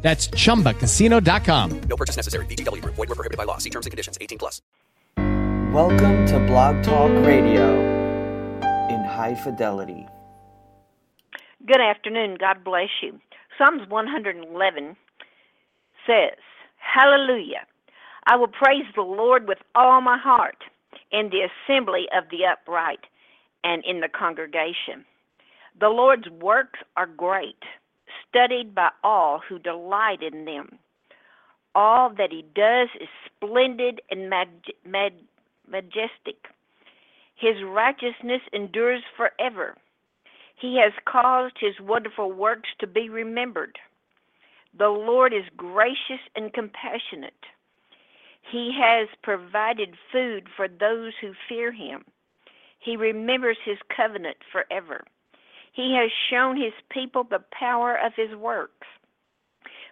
That's chumbacasino.com. No purchase necessary. VGW Group. Void were prohibited by law. See terms and conditions. 18 plus. Welcome to Blog Talk Radio in high fidelity. Good afternoon. God bless you. Psalms 111 says, Hallelujah. I will praise the Lord with all my heart in the assembly of the upright and in the congregation. The Lord's works are great, studied by all who delight in them. All that he does is splendid and mag- mag- majestic. His righteousness endures forever. He has caused his wonderful works to be remembered. The Lord is gracious and compassionate. He has provided food for those who fear him. He remembers his covenant forever. He has shown his people the power of his works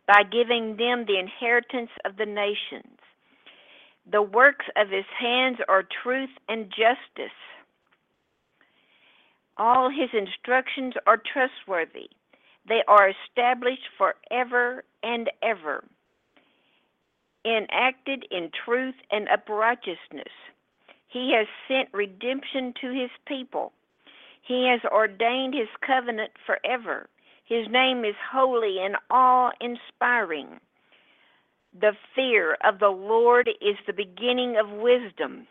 by giving them the inheritance of the nations. The works of his hands are truth and justice. All his instructions are trustworthy. They are established forever and ever, enacted in truth and uprightness. He has sent redemption to his people. He has ordained his covenant forever. His name is holy and awe inspiring. The fear of the Lord is the beginning of wisdom.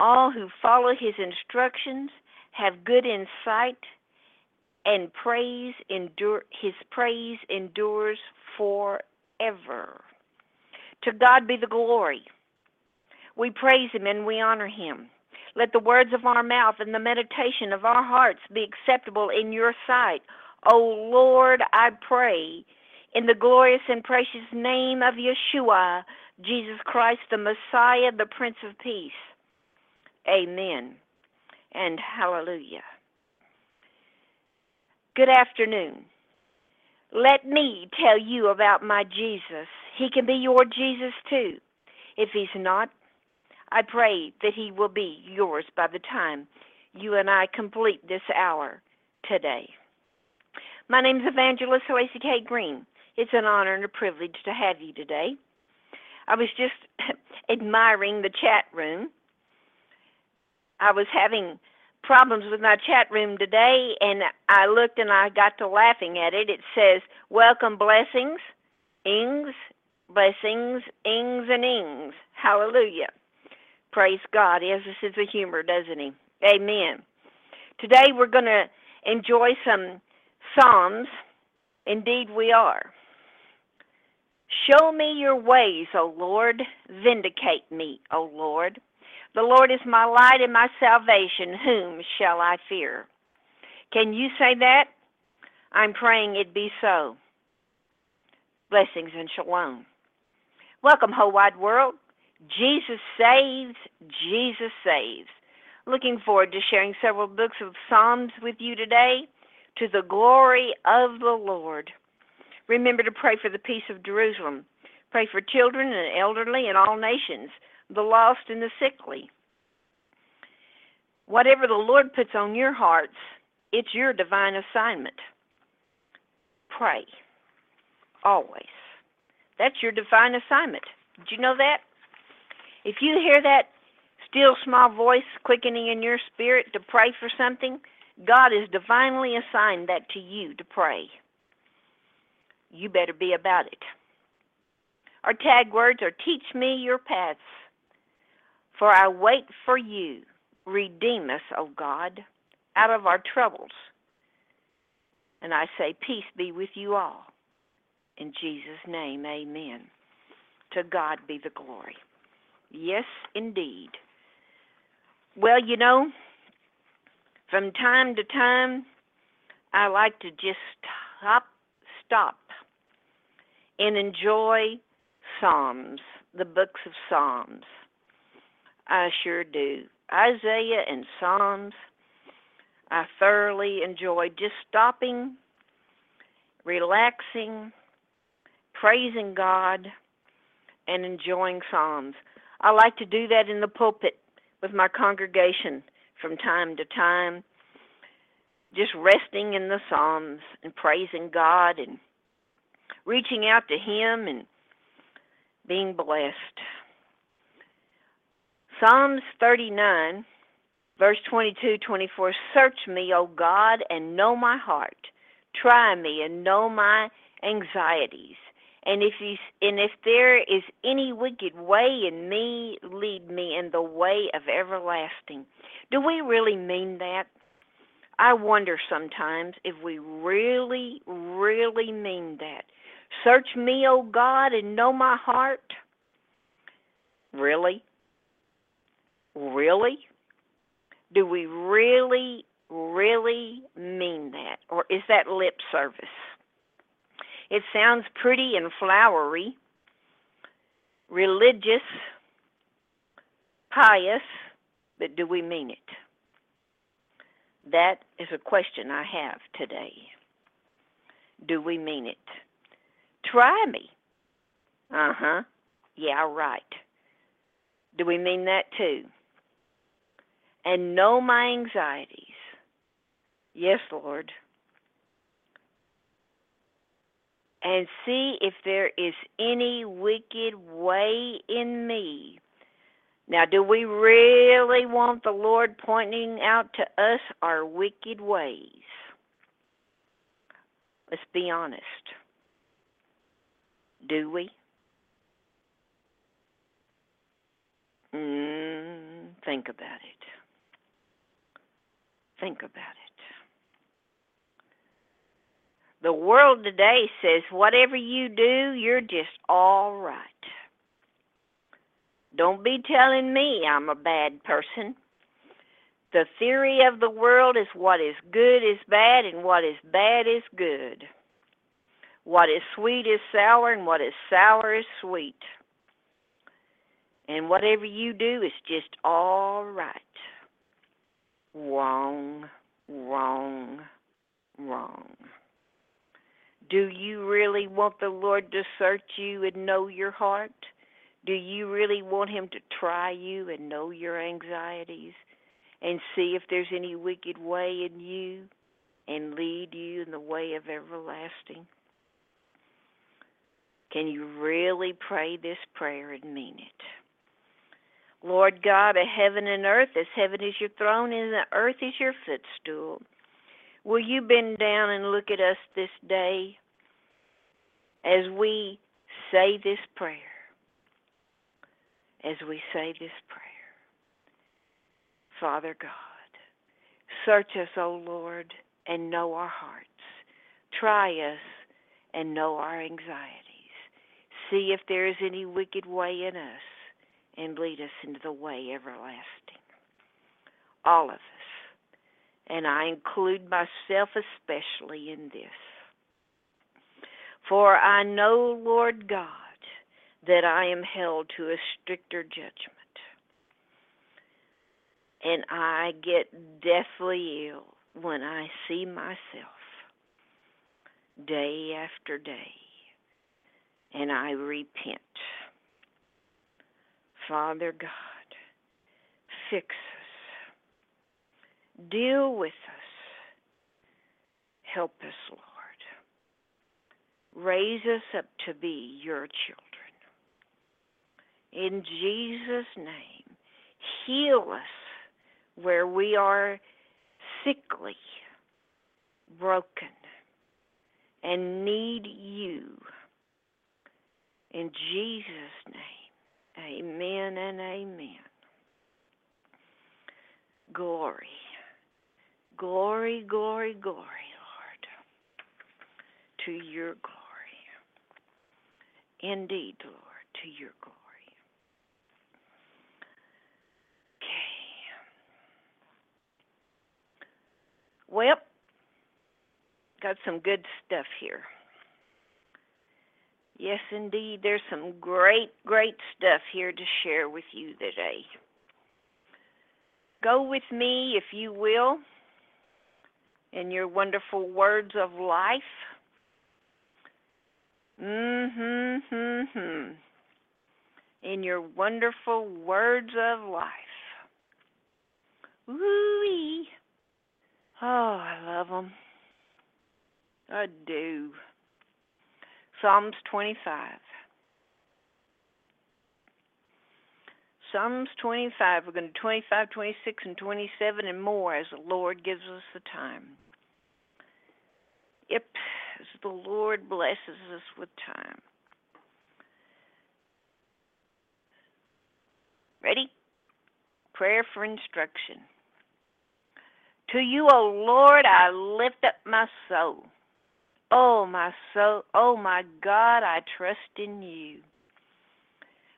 All who follow his instructions have good insight and praise endure his praise endures forever. To God be the glory. We praise him and we honor him. Let the words of our mouth and the meditation of our hearts be acceptable in your sight. O Lord, I pray in the glorious and precious name of Yeshua, Jesus Christ, the Messiah, the Prince of Peace. Amen and hallelujah. Good afternoon. Let me tell you about my Jesus. He can be your Jesus too. If he's not, I pray that he will be yours by the time you and I complete this hour today. My name is Evangelist Lacey K. Green. It's an honor and a privilege to have you today. I was just admiring the chat room. I was having problems with my chat room today, and I looked and I got to laughing at it. It says, Welcome, blessings, ings, blessings, ings, and ings. Hallelujah. Praise God. He has a sense of humor, doesn't he? Amen. Today we're going to enjoy some Psalms. Indeed, we are. Show me your ways, O Lord. Vindicate me, O Lord. The Lord is my light and my salvation. Whom shall I fear? Can you say that? I'm praying it be so. Blessings and shalom. Welcome, whole wide world. Jesus saves, Jesus saves. Looking forward to sharing several books of Psalms with you today to the glory of the Lord. Remember to pray for the peace of Jerusalem. Pray for children and elderly and all nations, the lost and the sickly. Whatever the Lord puts on your hearts, it's your divine assignment. Pray. Always. That's your divine assignment. Did you know that? If you hear that still small voice quickening in your spirit to pray for something, God has divinely assigned that to you to pray. You better be about it. Our tag words are Teach me your paths, for I wait for you. Redeem us, O God, out of our troubles. And I say, Peace be with you all. In Jesus' name, amen. To God be the glory. Yes, indeed. Well, you know, from time to time, I like to just stop, stop, and enjoy Psalms the books of Psalms. I sure do. Isaiah and Psalms, I thoroughly enjoy just stopping, relaxing, praising God, and enjoying Psalms. I like to do that in the pulpit with my congregation from time to time, just resting in the Psalms and praising God and reaching out to Him and being blessed. Psalms 39, verse 22 24 Search me, O God, and know my heart. Try me and know my anxieties. And if you, and if there is any wicked way in me, lead me in the way of everlasting. Do we really mean that? I wonder sometimes if we really, really mean that. Search me, O God, and know my heart. Really? Really? Do we really, really mean that? Or is that lip service? It sounds pretty and flowery, religious, pious, but do we mean it? That is a question I have today. Do we mean it? Try me. Uh huh. Yeah, right. Do we mean that too? And know my anxieties. Yes, Lord. And see if there is any wicked way in me. Now, do we really want the Lord pointing out to us our wicked ways? Let's be honest. Do we? Mm, think about it. Think about it. The world today says whatever you do, you're just all right. Don't be telling me I'm a bad person. The theory of the world is what is good is bad and what is bad is good. What is sweet is sour and what is sour is sweet. And whatever you do is just all right. Wrong, wrong, wrong. Do you really want the Lord to search you and know your heart? Do you really want Him to try you and know your anxieties and see if there's any wicked way in you and lead you in the way of everlasting? Can you really pray this prayer and mean it? Lord God of heaven and earth, as heaven is your throne and the earth is your footstool, will you bend down and look at us this day as we say this prayer? As we say this prayer. Father God, search us, O Lord, and know our hearts. Try us and know our anxieties. See if there is any wicked way in us and lead us into the way everlasting. All of us. And I include myself especially in this. For I know, Lord God, that I am held to a stricter judgment. And I get deathly ill when I see myself day after day. And I repent. Father God, fix us. Deal with us. Help us, Lord. Raise us up to be your children. In Jesus' name, heal us where we are sickly, broken, and need you. In Jesus' name, amen and amen. Glory, glory, glory, glory, Lord, to your glory. Indeed, Lord, to your glory. Okay. Well, got some good stuff here. Yes, indeed. There's some great, great stuff here to share with you today. Go with me, if you will, in your wonderful words of life. Mm-hmm, mm-hmm. In your wonderful words of life. Woo-wee. Oh, I love them. I do. Psalms 25. Psalms 25. We're going to 25, 26, and 27 and more as the Lord gives us the time. Yep, as the Lord blesses us with time. Ready? Prayer for instruction. To you, O Lord, I lift up my soul. Oh, my soul, oh, my God, I trust in you.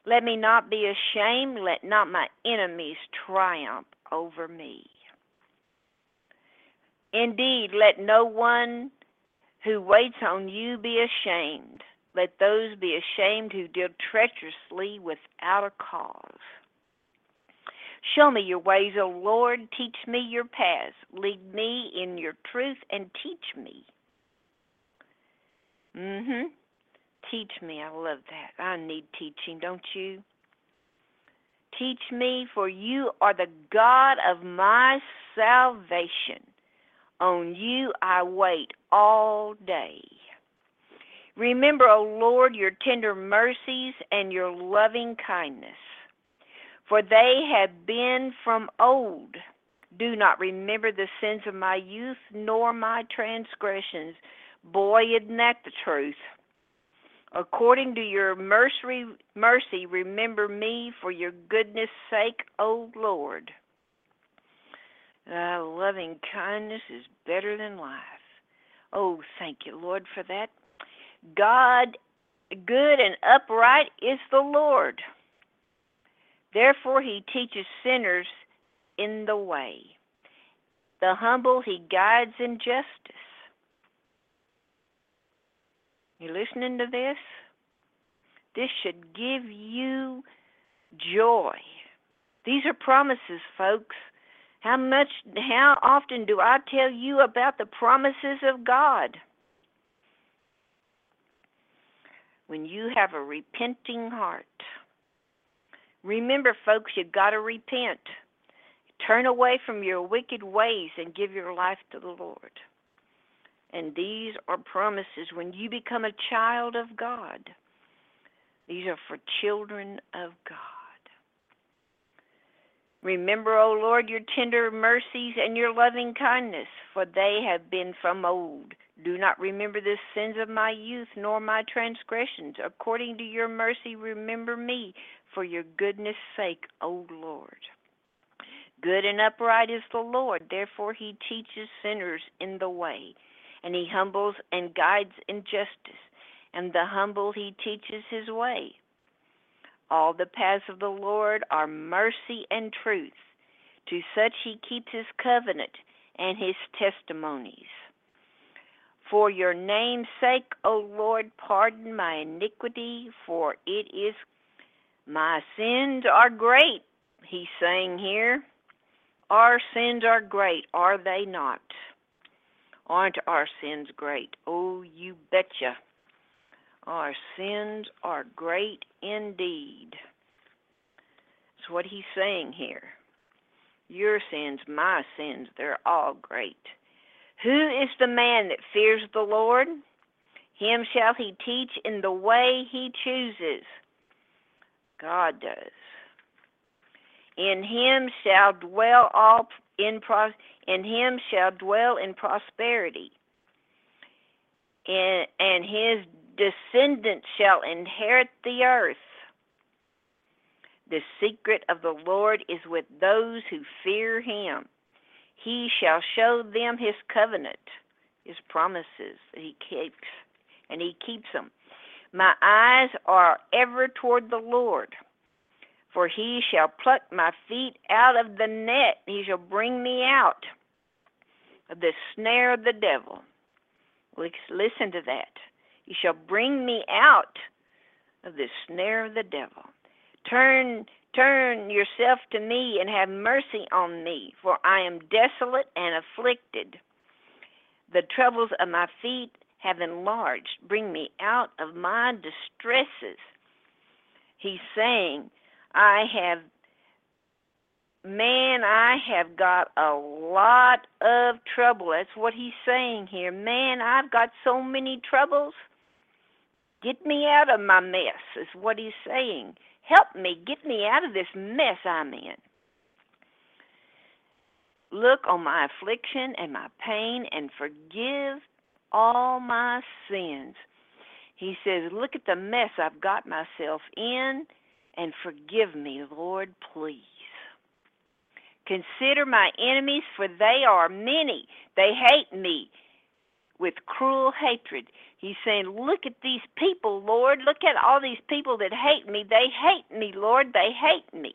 Let me not be ashamed. Let not my enemies triumph over me. Indeed, let no one who waits on you be ashamed. Let those be ashamed who deal treacherously without a cause. Show me your ways, O Lord. Teach me your paths. Lead me in your truth and teach me. Mm hmm. Teach me. I love that. I need teaching, don't you? Teach me, for you are the God of my salvation. On you I wait all day. Remember, O Lord, your tender mercies and your loving kindness, for they have been from old. Do not remember the sins of my youth, nor my transgressions. Boy, isn't that the truth? According to your mercy, mercy, remember me for your goodness' sake, O Lord. Uh, loving kindness is better than life. Oh, thank you, Lord, for that. God, good and upright is the Lord. Therefore, he teaches sinners in the way. The humble he guides in justice. You listening to this? This should give you joy. These are promises, folks. How much how often do I tell you about the promises of God? When you have a repenting heart. Remember folks, you've got to repent. Turn away from your wicked ways and give your life to the Lord. And these are promises when you become a child of God. These are for children of God. Remember, O Lord, your tender mercies and your loving kindness, for they have been from old. Do not remember the sins of my youth, nor my transgressions. According to your mercy, remember me, for your goodness' sake, O Lord. Good and upright is the Lord, therefore he teaches sinners in the way and he humbles and guides in justice, and the humble he teaches his way. All the paths of the Lord are mercy and truth. To such he keeps his covenant and his testimonies. For your name's sake, O Lord, pardon my iniquity, for it is my sins are great, he's saying here. Our sins are great, are they not? Aren't our sins great? Oh, you betcha. Our sins are great indeed. That's what he's saying here. Your sins, my sins, they're all great. Who is the man that fears the Lord? Him shall he teach in the way he chooses. God does. In him shall dwell all in pro- in him shall dwell in prosperity, and, and his descendants shall inherit the earth. The secret of the Lord is with those who fear him. He shall show them his covenant, his promises that he keeps, and he keeps them. My eyes are ever toward the Lord for he shall pluck my feet out of the net, he shall bring me out of the snare of the devil. Listen to that. He shall bring me out of the snare of the devil. Turn turn yourself to me and have mercy on me, for I am desolate and afflicted. The troubles of my feet have enlarged. Bring me out of my distresses. He's saying, I have man, I have got a lot of trouble. That's what he's saying here. Man, I've got so many troubles. Get me out of my mess, is what he's saying. Help me, get me out of this mess I'm in. Look on my affliction and my pain and forgive all my sins. He says, Look at the mess I've got myself in and forgive me, Lord, please. Consider my enemies, for they are many. They hate me with cruel hatred. He's saying, Look at these people, Lord. Look at all these people that hate me. They hate me, Lord. They hate me.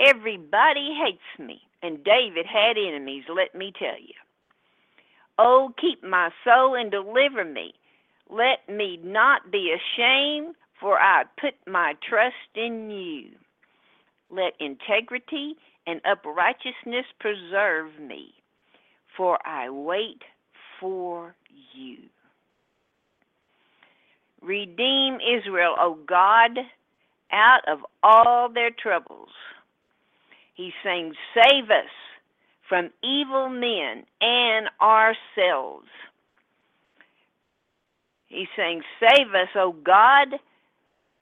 Everybody hates me. And David had enemies, let me tell you. Oh, keep my soul and deliver me. Let me not be ashamed, for I put my trust in you. Let integrity and uprightness preserve me, for I wait for you. Redeem Israel, O God, out of all their troubles. He's saying, Save us from evil men and ourselves. He's saying, Save us, O God,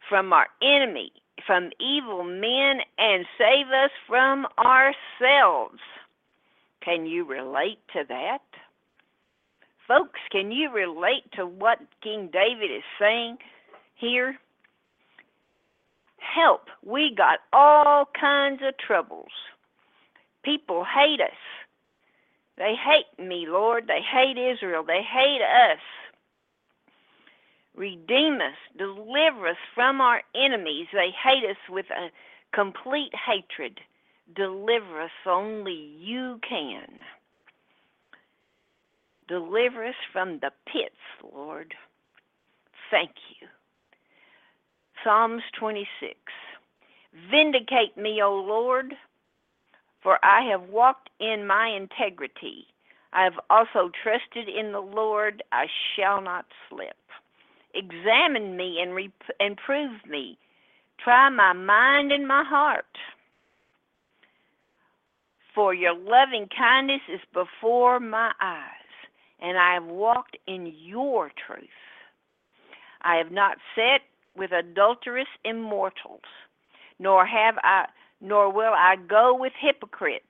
from our enemy, from evil men, and save us from ourselves. Can you relate to that? Folks, can you relate to what King David is saying here? Help. We got all kinds of troubles. People hate us. They hate me, Lord. They hate Israel. They hate us. Redeem us. Deliver us from our enemies. They hate us with a complete hatred. Deliver us. Only you can. Deliver us from the pits, Lord. Thank you. Psalms 26. Vindicate me, O Lord, for I have walked in my integrity. I have also trusted in the Lord. I shall not slip. Examine me and, rep- and prove me. Try my mind and my heart. For your loving kindness is before my eyes and I have walked in your truth. I have not sat with adulterous immortals, nor have I nor will I go with hypocrites.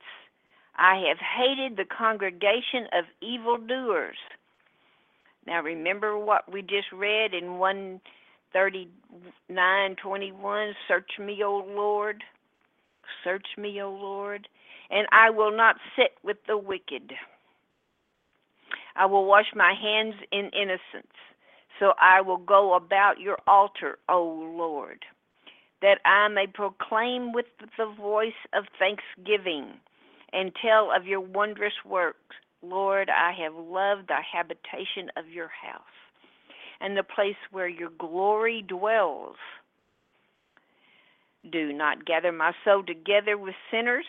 I have hated the congregation of evildoers. Now remember what we just read in 139:21, search me, O Lord. Search me, O Lord, and I will not sit with the wicked I will wash my hands in innocence. So I will go about your altar, O Lord, that I may proclaim with the voice of thanksgiving and tell of your wondrous works. Lord, I have loved the habitation of your house and the place where your glory dwells. Do not gather my soul together with sinners,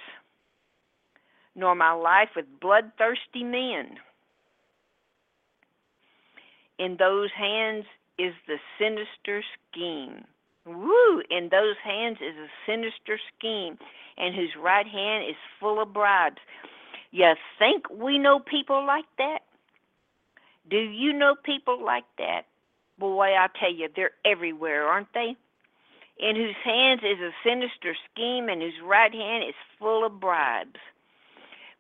nor my life with bloodthirsty men in those hands is the sinister scheme. Woo! In those hands is a sinister scheme, and whose right hand is full of bribes. You think we know people like that? Do you know people like that? Boy, I tell you, they're everywhere, aren't they? In whose hands is a sinister scheme, and whose right hand is full of bribes.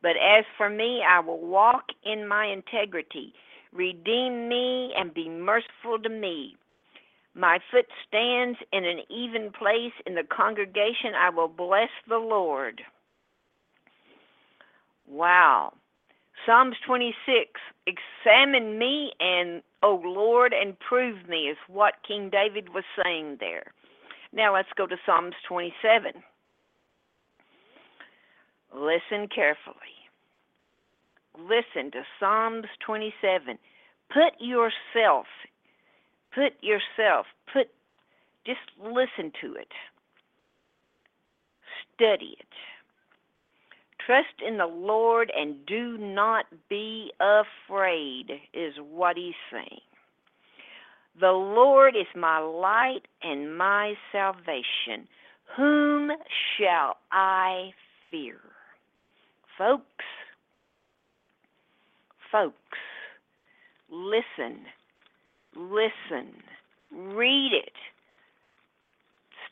But as for me, I will walk in my integrity. Redeem me and be merciful to me. My foot stands in an even place in the congregation. I will bless the Lord. Wow. Psalms 26 Examine me and, O Lord, and prove me, is what King David was saying there. Now let's go to Psalms 27. Listen carefully listen to Psalms 27. Put yourself Put yourself, put, just listen to it. Study it. Trust in the Lord and do not be afraid, is what he's saying. The Lord is my light and my salvation. Whom shall I fear? Folks, folks, listen, listen, read it,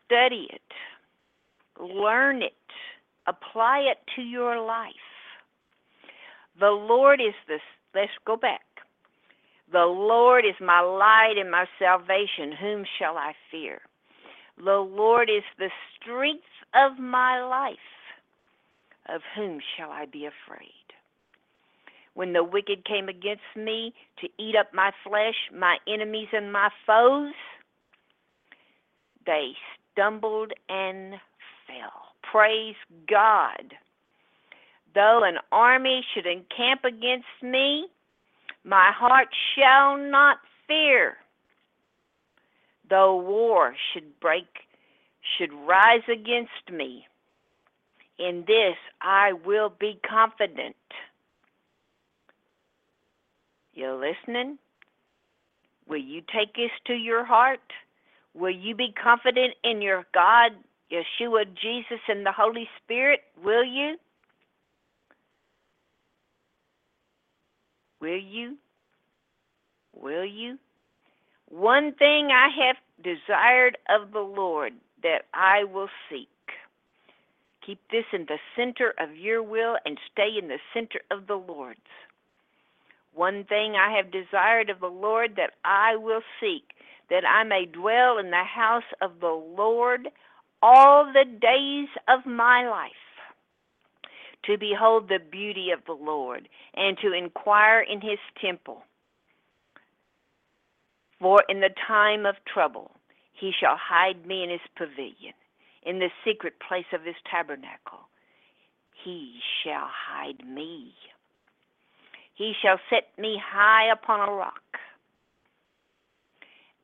study it, learn it, apply it to your life. The Lord is the, let's go back. The Lord is my light and my salvation. Whom shall I fear? The Lord is the strength of my life. Of whom shall I be afraid? When the wicked came against me to eat up my flesh, my enemies and my foes, they stumbled and fell. Praise God. Though an army should encamp against me, my heart shall not fear. Though war should break, should rise against me, in this I will be confident. You listening? Will you take this to your heart? Will you be confident in your God, Yeshua, Jesus, and the Holy Spirit? Will you? Will you? Will you? One thing I have desired of the Lord that I will seek. Keep this in the center of your will and stay in the center of the Lord's. One thing I have desired of the Lord that I will seek, that I may dwell in the house of the Lord all the days of my life to behold the beauty of the Lord and to inquire in his temple. For in the time of trouble he shall hide me in his pavilion, in the secret place of his tabernacle. He shall hide me. He shall set me high upon a rock.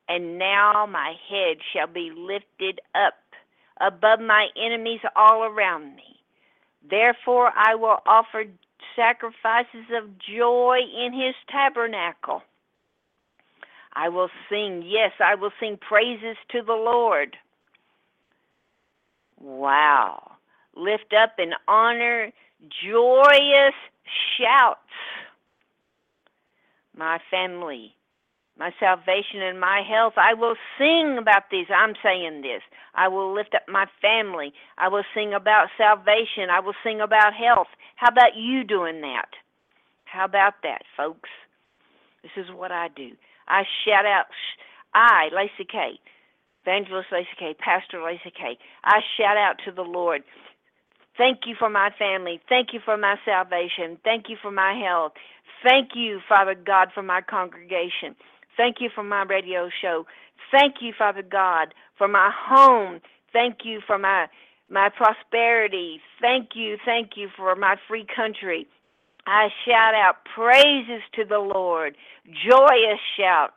And now my head shall be lifted up above my enemies all around me. Therefore, I will offer sacrifices of joy in his tabernacle. I will sing, yes, I will sing praises to the Lord. Wow. Lift up and honor joyous shouts. My family my salvation and my health. I will sing about these. I'm saying this. I will lift up my family. I will sing about salvation. I will sing about health. How about you doing that? How about that, folks? This is what I do. I shout out, I, Lacey K, Evangelist Lacey K, Pastor Lacey K, I shout out to the Lord. Thank you for my family. Thank you for my salvation. Thank you for my health. Thank you, Father God, for my congregation. Thank you for my radio show. Thank you, Father God, for my home. Thank you for my my prosperity. Thank you, thank you for my free country. I shout out praises to the Lord, joyous shouts.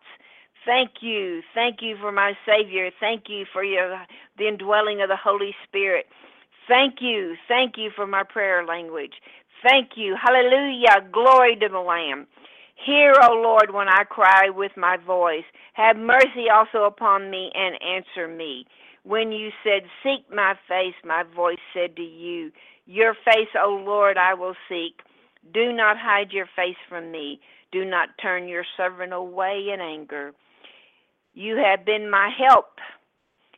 Thank you, thank you for my Savior. Thank you for your the indwelling of the Holy Spirit. Thank you, thank you for my prayer language. Thank you, hallelujah, glory to the Lamb. Hear, O Lord, when I cry with my voice. Have mercy also upon me and answer me. When you said, Seek my face, my voice said to you, Your face, O Lord, I will seek. Do not hide your face from me. Do not turn your servant away in anger. You have been my help.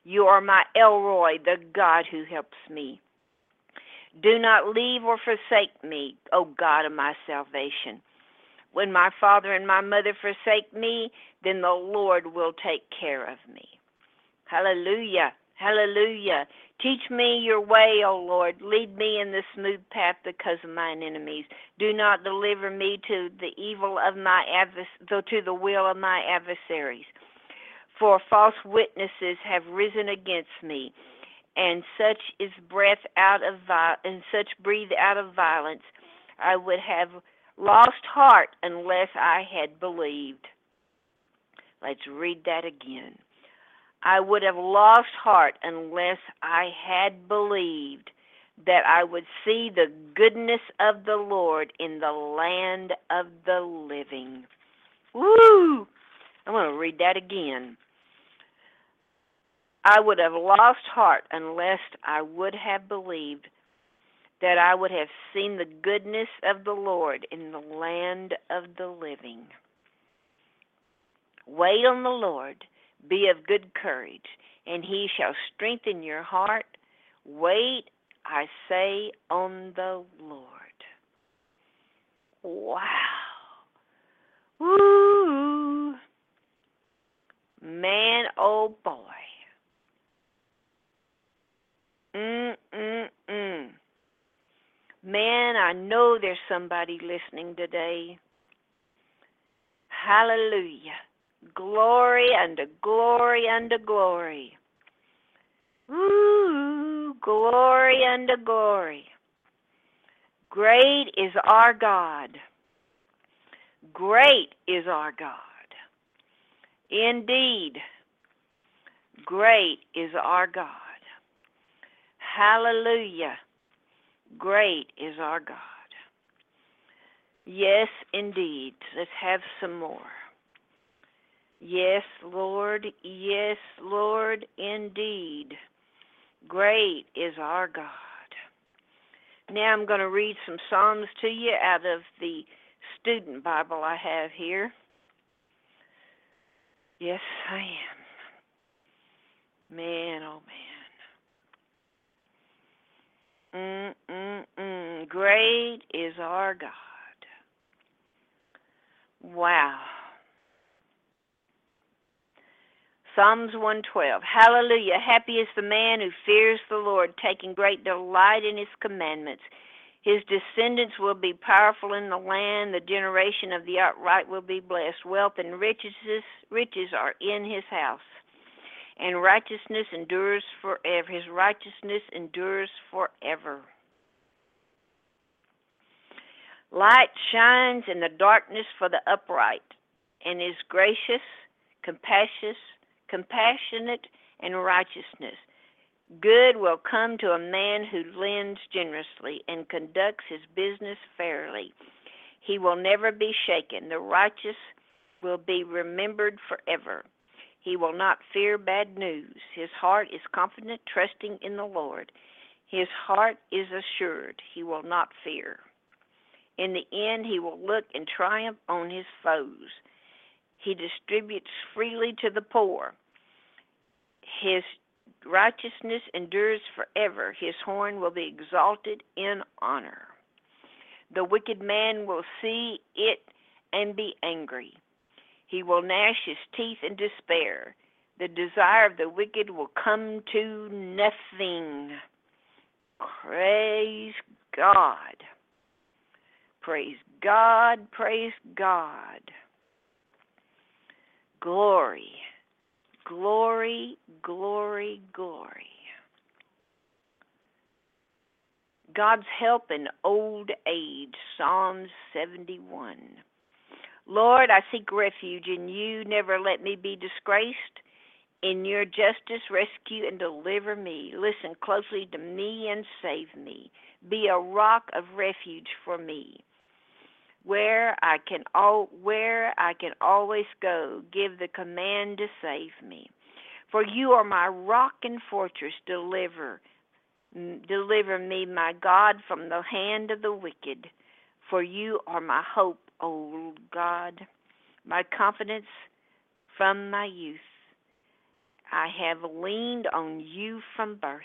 You are my El Roi, the God who helps me. Do not leave or forsake me, O God of my salvation. When my father and my mother forsake me, then the Lord will take care of me. Hallelujah. Hallelujah. Teach me your way, O Lord. Lead me in the smooth path because of mine enemies. Do not deliver me to the evil of my advers- to the will of my adversaries. For false witnesses have risen against me, and such is breath out of vi- and such breathe out of violence. I would have lost heart unless I had believed. Let's read that again. I would have lost heart unless I had believed that I would see the goodness of the Lord in the land of the living. Woo! I'm going to read that again. I would have lost heart unless I would have believed that I would have seen the goodness of the Lord in the land of the living. Wait on the Lord, be of good courage, and he shall strengthen your heart. Wait, I say, on the Lord. Wow. Woo. Man, oh boy. Mm, mm, mm. Man, I know there's somebody listening today. Hallelujah. Glory unto glory unto glory. Ooh, glory unto glory. Great is our God. Great is our God. Indeed, great is our God. Hallelujah. Great is our God. Yes, indeed. Let's have some more. Yes, Lord. Yes, Lord, indeed. Great is our God. Now I'm going to read some Psalms to you out of the student Bible I have here. Yes, I am. Man, oh man. Mm, mm, mm. Great is our God. Wow. Psalms 112. Hallelujah. Happy is the man who fears the Lord, taking great delight in his commandments. His descendants will be powerful in the land. The generation of the upright will be blessed. Wealth and riches, riches are in his house. And righteousness endures forever. His righteousness endures forever. Light shines in the darkness for the upright, and is gracious, compassionate, compassionate, and righteousness. Good will come to a man who lends generously and conducts his business fairly. He will never be shaken. The righteous will be remembered forever. He will not fear bad news. His heart is confident, trusting in the Lord. His heart is assured. He will not fear. In the end, he will look in triumph on his foes. He distributes freely to the poor. His righteousness endures forever. His horn will be exalted in honor. The wicked man will see it and be angry. He will gnash his teeth in despair. The desire of the wicked will come to nothing. Praise God. Praise God. Praise God. Glory. Glory, glory, glory. God's help in old age, Psalms 71. Lord, I seek refuge in you. Never let me be disgraced. In your justice, rescue and deliver me. Listen closely to me and save me. Be a rock of refuge for me where I can where I can always go, give the command to save me. For you are my rock and fortress, deliver deliver me, my God, from the hand of the wicked. For you are my hope, O God, my confidence from my youth. I have leaned on you from birth.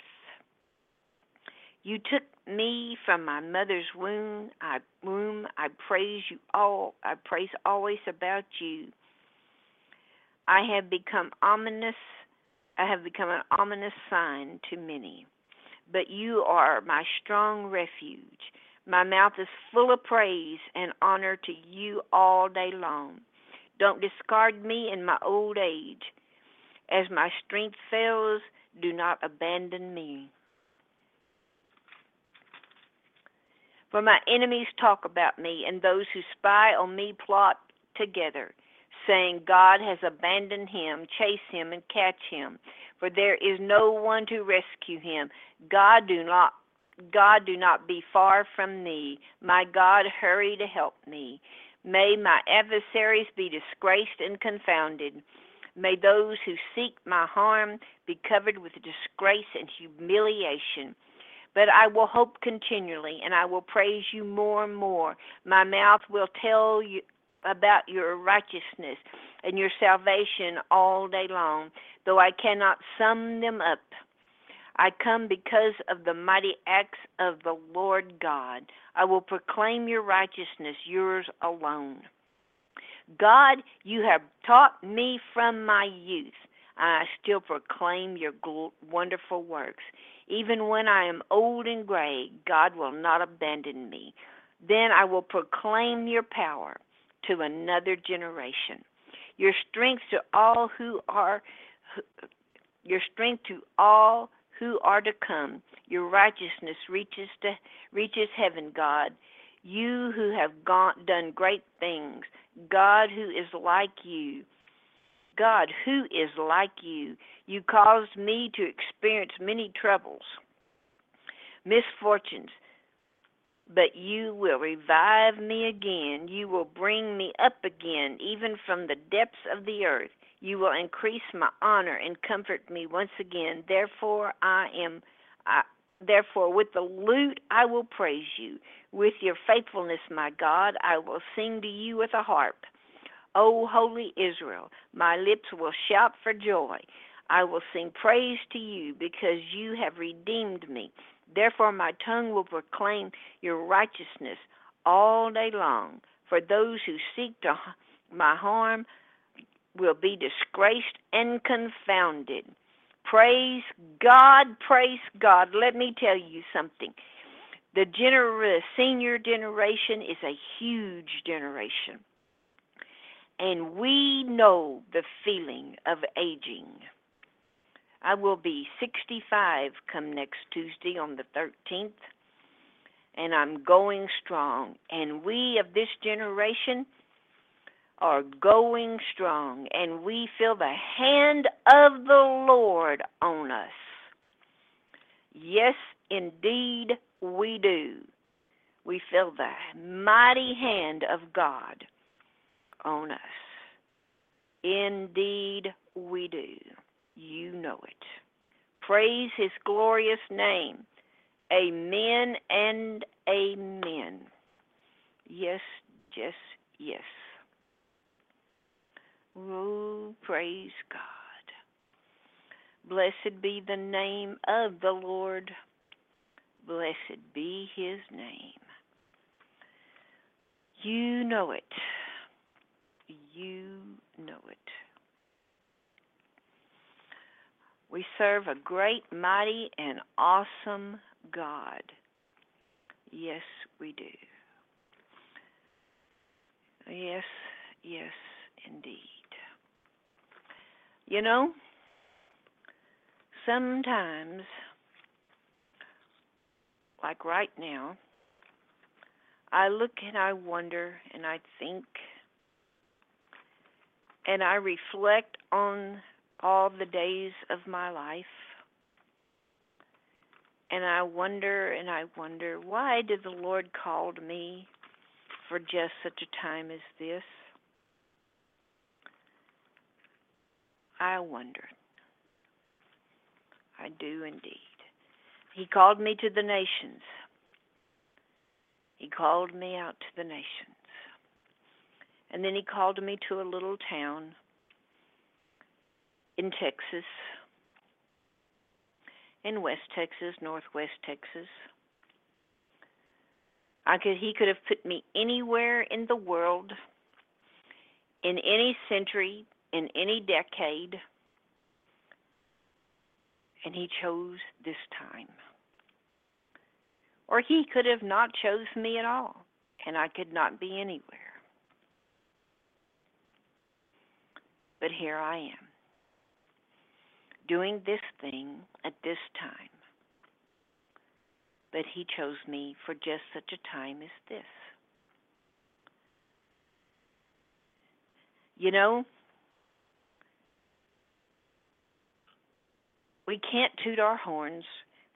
You took me from my mother's womb. I womb. I praise you all. I praise always about you. I have become ominous. I have become an ominous sign to many. But you are my strong refuge. My mouth is full of praise and honor to you all day long. Don't discard me in my old age. As my strength fails, do not abandon me. For my enemies talk about me, and those who spy on me plot together, saying, God has abandoned him, chase him and catch him, for there is no one to rescue him. God do not God do not be far from me. My God, hurry to help me. May my adversaries be disgraced and confounded. May those who seek my harm be covered with disgrace and humiliation. But I will hope continually, and I will praise you more and more. My mouth will tell you about your righteousness and your salvation all day long, though I cannot sum them up. I come because of the mighty acts of the Lord God. I will proclaim your righteousness, yours alone. God, you have taught me from my youth. I still proclaim your wonderful works. Even when I am old and gray, God will not abandon me. Then I will proclaim your power to another generation. Your strength to all who are your strength to all who are to come. Your righteousness reaches to reaches heaven, God. You who have gone, done great things, God who is like you. God who is like you. You caused me to experience many troubles, misfortunes, but you will revive me again. You will bring me up again, even from the depths of the earth. You will increase my honor and comfort me once again. Therefore, I am. I, therefore, with the lute I will praise you. With your faithfulness, my God, I will sing to you with a harp. O holy Israel, my lips will shout for joy. I will sing praise to you because you have redeemed me. Therefore, my tongue will proclaim your righteousness all day long. For those who seek to my harm will be disgraced and confounded. Praise God, praise God. Let me tell you something. The gener- senior generation is a huge generation. And we know the feeling of aging. I will be 65 come next Tuesday on the 13th, and I'm going strong. And we of this generation are going strong, and we feel the hand of the Lord on us. Yes, indeed, we do. We feel the mighty hand of God on us. Indeed, we do you know it. Praise his glorious name. Amen and amen. Yes, yes, yes. Oh, praise God. Blessed be the name of the Lord. Blessed be his name. You know it. You know it. We serve a great, mighty, and awesome God. Yes, we do. Yes, yes, indeed. You know, sometimes, like right now, I look and I wonder and I think and I reflect on all the days of my life. And I wonder and I wonder why did the Lord call me for just such a time as this? I wonder. I do indeed. He called me to the nations. He called me out to the nations. And then he called me to a little town in Texas, in West Texas, Northwest Texas. I could he could have put me anywhere in the world, in any century, in any decade, and he chose this time. Or he could have not chose me at all, and I could not be anywhere. But here I am doing this thing at this time. But He chose me for just such a time as this. You know, we can't toot our horns.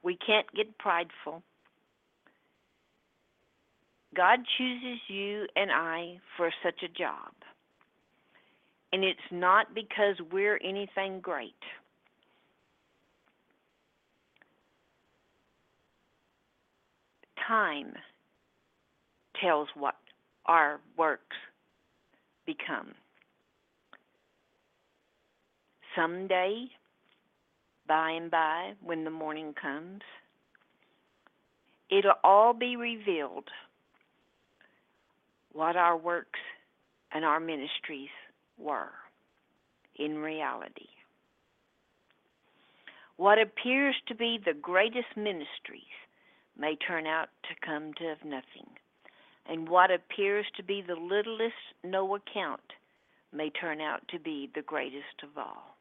We can't get prideful. God chooses you and I for such a job. And it's not because we're anything great. Time tells what our works become. Someday, by and by, when the morning comes, it'll all be revealed what our works and our ministries were in reality. What appears to be the greatest ministries may turn out to come to nothing, and what appears to be the littlest no account may turn out to be the greatest of all.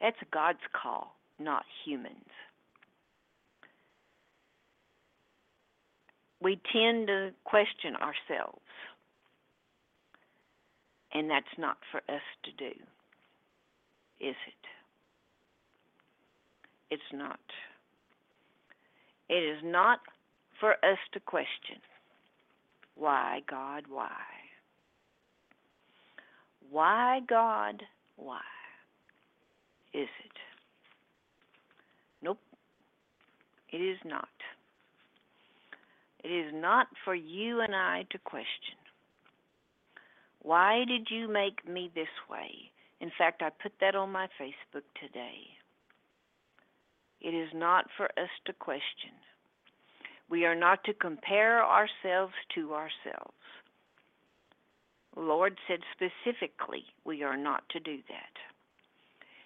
That's God's call, not humans. We tend to question ourselves, and that's not for us to do, is it? It's not. It is not for us to question. Why, God, why? Why, God, why? Is it? Nope. It is not. It is not for you and I to question. Why did you make me this way? In fact, I put that on my Facebook today. It is not for us to question. We are not to compare ourselves to ourselves. Lord said specifically we are not to do that.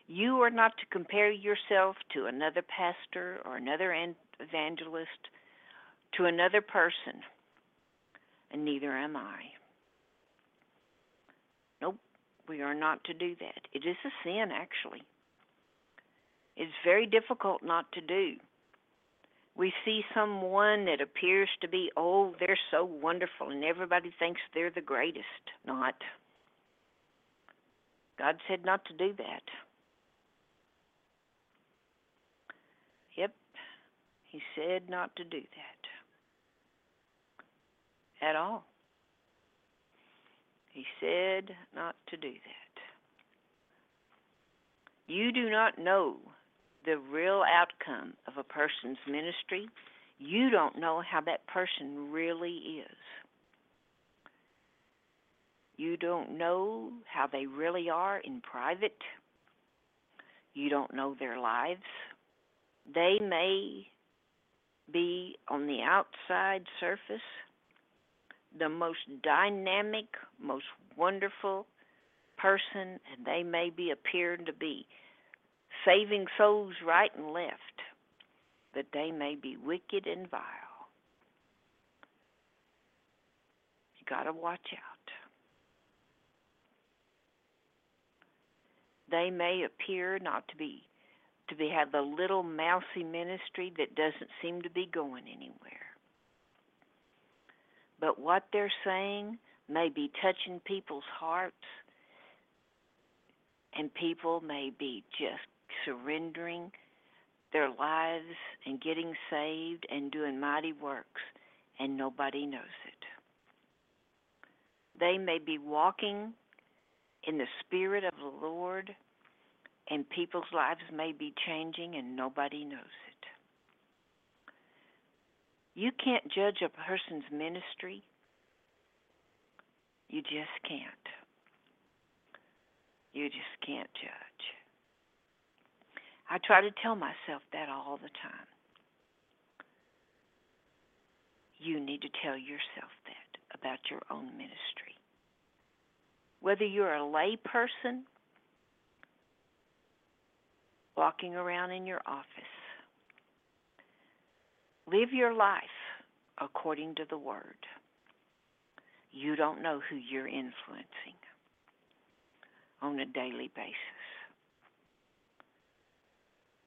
You are not to compare yourself to another pastor or another evangelist, to another person, and neither am I. We are not to do that. It is a sin, actually. It's very difficult not to do. We see someone that appears to be, oh, they're so wonderful, and everybody thinks they're the greatest. Not. God said not to do that. Yep, He said not to do that at all. He said not to do that. You do not know the real outcome of a person's ministry. You don't know how that person really is. You don't know how they really are in private. You don't know their lives. They may be on the outside surface the most dynamic, most wonderful person, and they may be appearing to be saving souls right and left, but they may be wicked and vile. You got to watch out. They may appear not to be to be have the little mousy ministry that doesn't seem to be going anywhere. But what they're saying may be touching people's hearts, and people may be just surrendering their lives and getting saved and doing mighty works, and nobody knows it. They may be walking in the Spirit of the Lord, and people's lives may be changing, and nobody knows it. You can't judge a person's ministry. You just can't. You just can't judge. I try to tell myself that all the time. You need to tell yourself that about your own ministry. Whether you're a lay person walking around in your office, live your life according to the Word. You don't know who you're influencing on a daily basis.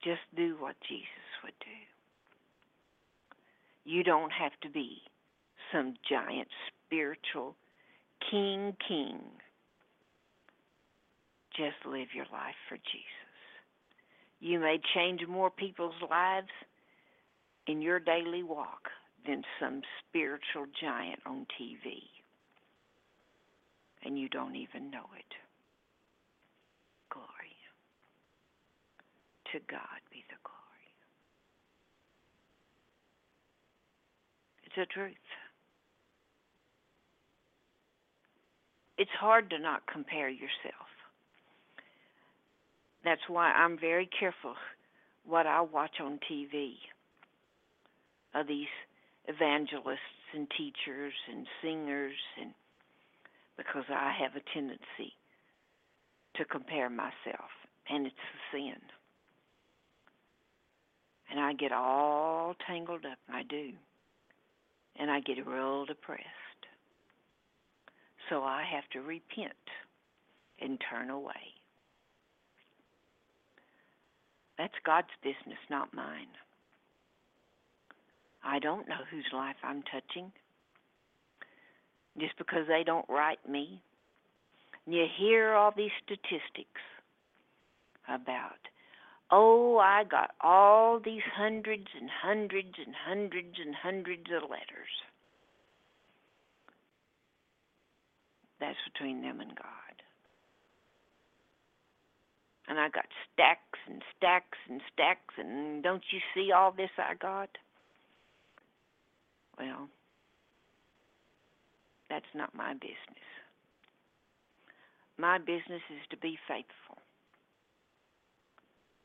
Just do what Jesus would do. You don't have to be some giant spiritual king king Just live your life for Jesus. You may change more people's lives in your daily walk than some spiritual giant on TV. And you don't even know it. Glory. To God be the glory. It's the truth. It's hard to not compare yourself. That's why I'm very careful what I watch on TV of these evangelists and teachers and singers and because I have a tendency to compare myself and it's a sin. And I get all tangled up, I do. And I get real depressed. So I have to repent and turn away. That's God's business, not mine. I don't know whose life I'm touching. Just because they don't write me. You hear all these statistics about, oh, I got all these hundreds and hundreds and hundreds and hundreds of letters. That's between them and God. And I got stacks and stacks and stacks, and don't you see all this I got? Well, that's not my business. My business is to be faithful.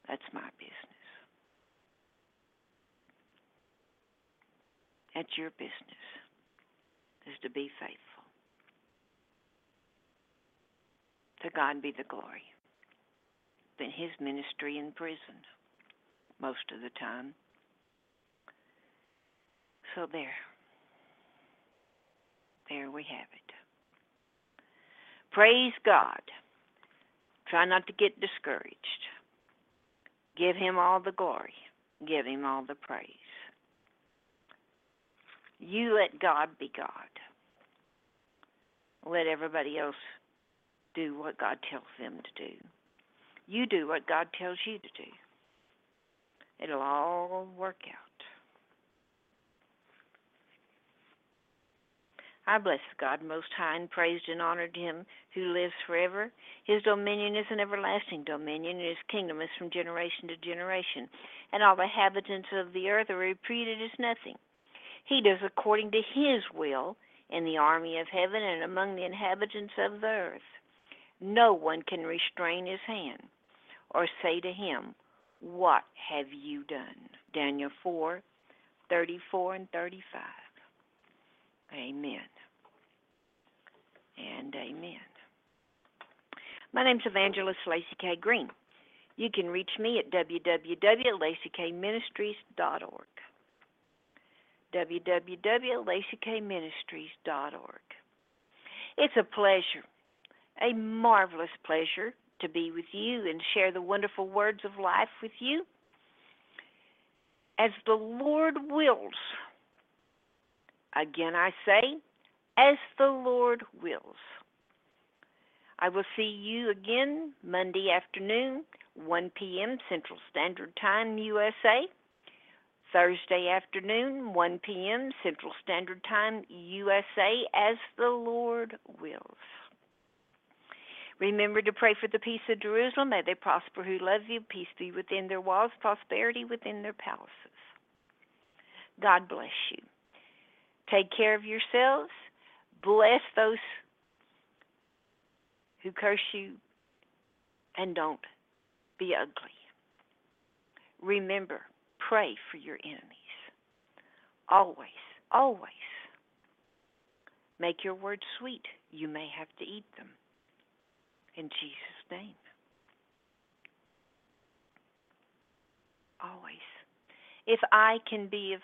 That's my business. That's your business, is to be faithful. To God be the glory. Been his ministry in prison most of the time. So there. There we have it. Praise God. Try not to get discouraged. Give him all the glory. Give him all the praise. You let God be God. Let everybody else do what God tells them to do. You do what God tells you to do. It'll all work out. I bless God most high and praised and honored him who lives forever. His dominion is an everlasting dominion, and his kingdom is from generation to generation. And all the inhabitants of the earth are reputed as nothing. He does according to his will in the army of heaven and among the inhabitants of the earth. No one can restrain his hand or say to him, What have you done? Daniel 4 34 and 35. Amen. And amen. My name's Evangelist Lacey K. Green. You can reach me at www.lacykministries.org. www.lacykministries.org. It's a pleasure, a marvelous pleasure to be with you and share the wonderful words of life with you. As the Lord wills, again I say, as the Lord wills. I will see you again Monday afternoon, 1 p.m. Central Standard Time, USA. Thursday afternoon, 1 p.m. Central Standard Time, USA, as the Lord wills. Remember to pray for the peace of Jerusalem. May they prosper who love you. Peace be within their walls, prosperity within their palaces. God bless you. Take care of yourselves. Bless those who curse you and don't be ugly. Remember, pray for your enemies. Always, always. Make your words sweet. You may have to eat them. In Jesus' name. Always. If I can be of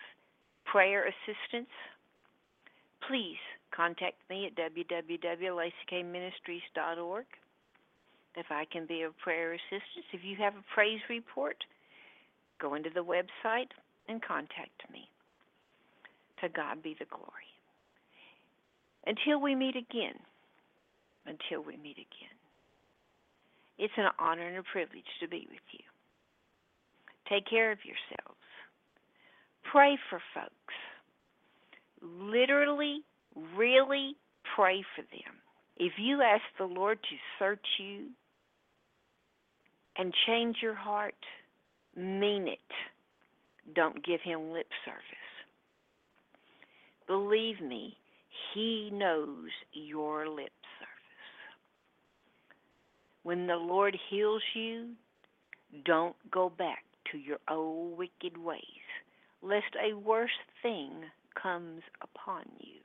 prayer assistance, please contact me at www.lacykministries.org. If I can be of prayer assistance, if you have a praise report, go into the website and contact me. To God be the glory. Until we meet again, until we meet again, It's an honor and a privilege to be with you. Take care of yourselves. Pray for folks. Literally, really pray for them. If you ask the Lord to search you and change your heart, mean it. Don't give him lip service. Believe me, he knows your lip service. When the Lord heals you, don't go back to your old wicked ways, lest a worse thing comes upon you.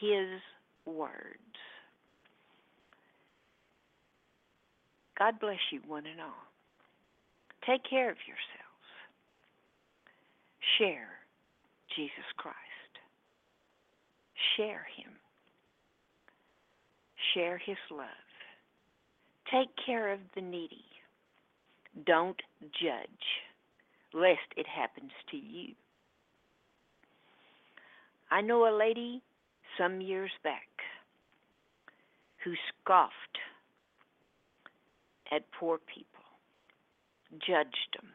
His words. God bless you, one and all. Take care of yourselves. Share Jesus Christ. Share Him. Share His love. Take care of the needy. Don't judge, lest it happens to you. I know a lady some years back who scoffed at poor people, judged them.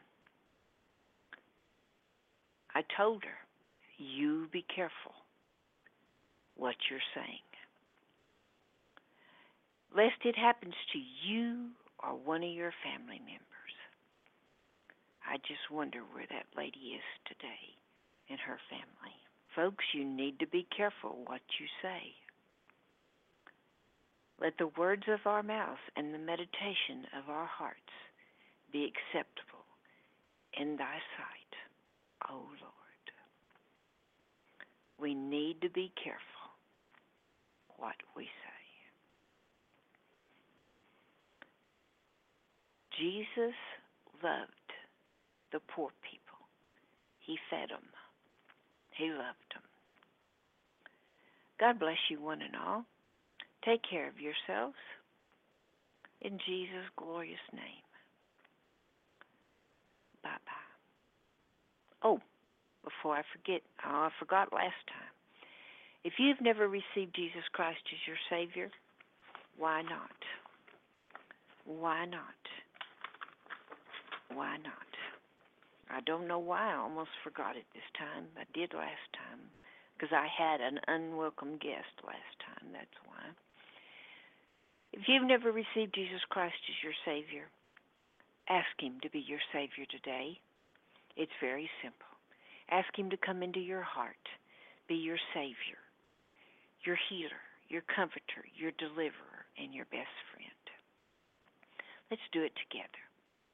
I told her, you be careful what you're saying. Lest it happens to you or one of your family members. I just wonder where that lady is today and her family. Folks, you need to be careful what you say. Let the words of our mouth and the meditation of our hearts be acceptable in thy sight, O Lord. We need to be careful what we say. Jesus loved the poor people. He fed them. He loved them. God bless you, one and all. Take care of yourselves. In Jesus' glorious name. Bye bye. Oh, before I forget, oh, I forgot last time. If you've never received Jesus Christ as your Savior, why not? Why not? Why not? I don't know why I almost forgot it this time. I did last time because I had an unwelcome guest last time. That's why. If you've never received Jesus Christ as your Savior, ask Him to be your Savior today. It's very simple. Ask Him to come into your heart, be your Savior, your healer, your comforter, your deliverer, and your best friend. Let's do it together.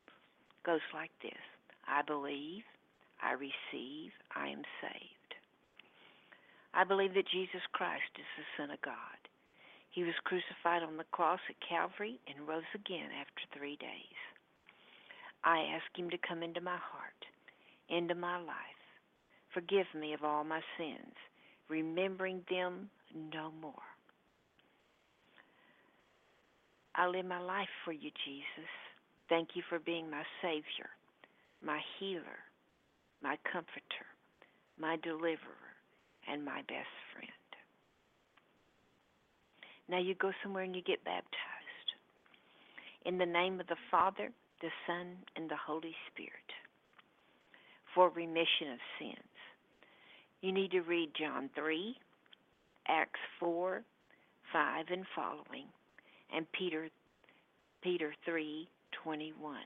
It goes like this. I believe, I receive, I am saved. I believe that Jesus Christ is the Son of God. He was crucified on the cross at Calvary and rose again after three days. I ask Him to come into my heart, into my life. Forgive me of all my sins, remembering them no more. I live my life for you, Jesus. Thank you for being my Savior my healer, my comforter, my deliverer, and my best friend. Now you go somewhere and you get baptized. In the name of the Father, the Son, and the Holy Spirit for remission of sins. You need to read John 3, Acts 4, 5 and following, and Peter Peter 3, 21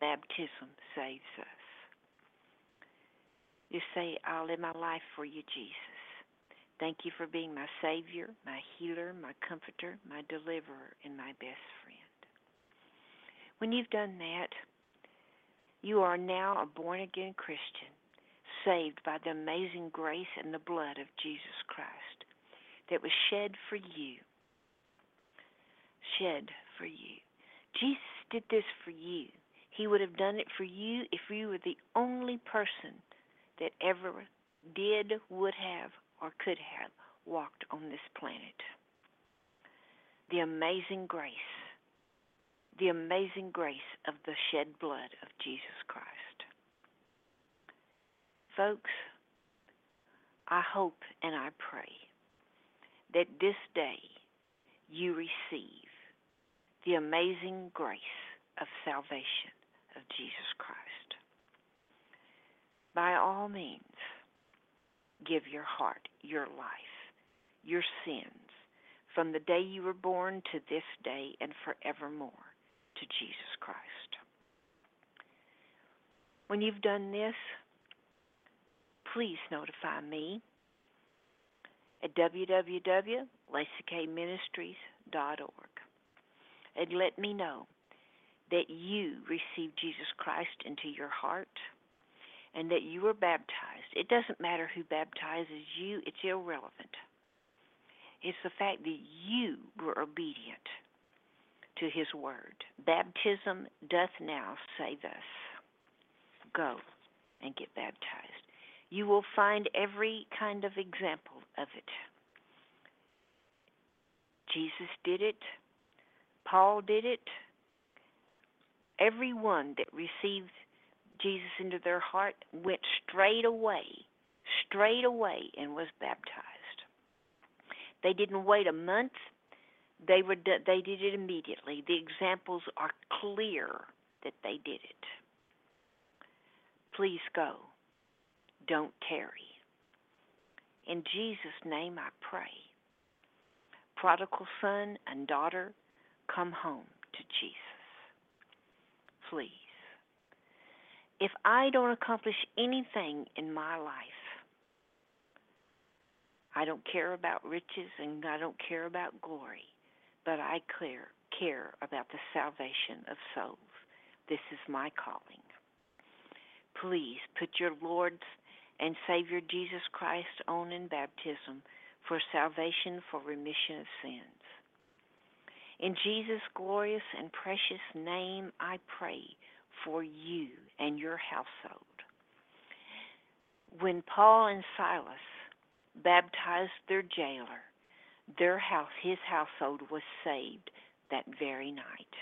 baptism saves us. You say, I'll live my life for you, Jesus. Thank you for being my Savior, my healer, my comforter, my deliverer, and my best friend. When you've done that, you are now a born again Christian, saved by the amazing grace and the blood of Jesus Christ that was shed for you. Shed for you. Jesus did this for you. He would have done it for you if you were the only person that ever did, would have, or could have walked on this planet. The amazing grace, the amazing grace of the shed blood of Jesus Christ. Folks, I hope and I pray that this day you receive the amazing grace of salvation Jesus Christ. By all means, give your heart, your life, your sins, from the day you were born to this day and forevermore to Jesus Christ. When you've done this, please notify me at www.lacykministries.org and let me know that you received Jesus Christ into your heart and that you were baptized. It doesn't matter who baptizes you, it's irrelevant. It's the fact that you were obedient to his word. Baptism doth now say thus Go and get baptized. You will find every kind of example of it. Jesus did it, Paul did it. Everyone that received Jesus into their heart went straight away, straight away, and was baptized. They didn't wait a month. They were they did it immediately. The examples are clear that they did it. Please go. Don't tarry. In Jesus' name I pray. Prodigal son and daughter, come home to Jesus. Please. If I don't accomplish anything in my life, I don't care about riches and I don't care about glory, but I care, care about the salvation of souls. This is my calling. Please put your Lord's and Savior Jesus Christ on in baptism for salvation for remission of sins. In Jesus' glorious and precious name, I pray for you and your household. When Paul and Silas baptized their jailer, their house, his household was saved that very night.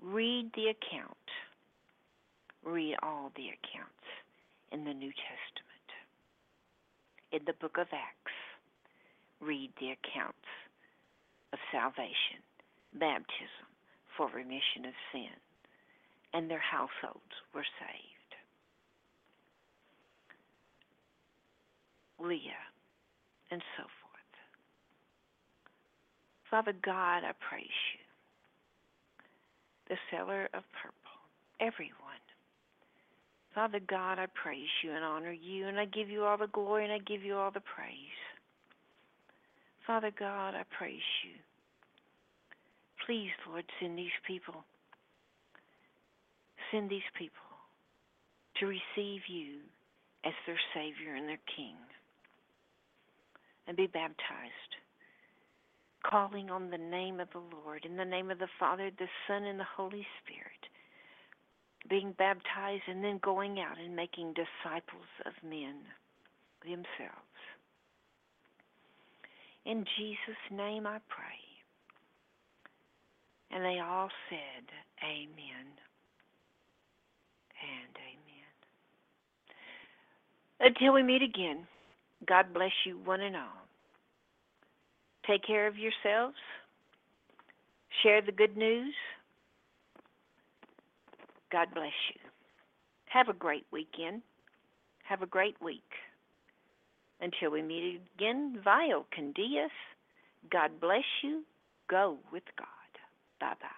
Read the account. Read all the accounts in the New Testament. In the book of Acts, read the accounts of salvation, baptism for remission of sin, and their households were saved. Leah, and so forth. Father God, I praise you. The seller of purple, everyone. Father God, I praise you and honor you, and I give you all the glory and I give you all the praise. Father God, I praise you. Please, Lord, send these people. Send these people to receive you as their Savior and their King and be baptized, calling on the name of the Lord, in the name of the Father, the Son, and the Holy Spirit, being baptized and then going out and making disciples of men themselves. In Jesus' name I pray. And they all said, Amen and amen. Until we meet again, God bless you one and all. Take care of yourselves. Share the good news. God bless you. Have a great weekend. Have a great week. Until we meet again, Vio Candias, God bless you. Go with God. Bye bye.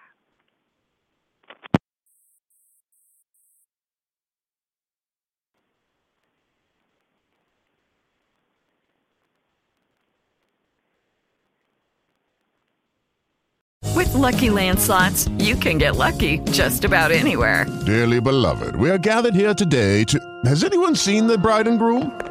With Lucky Land slots, you can get lucky just about anywhere. Dearly beloved, we are gathered here today to. Has anyone seen the bride and groom?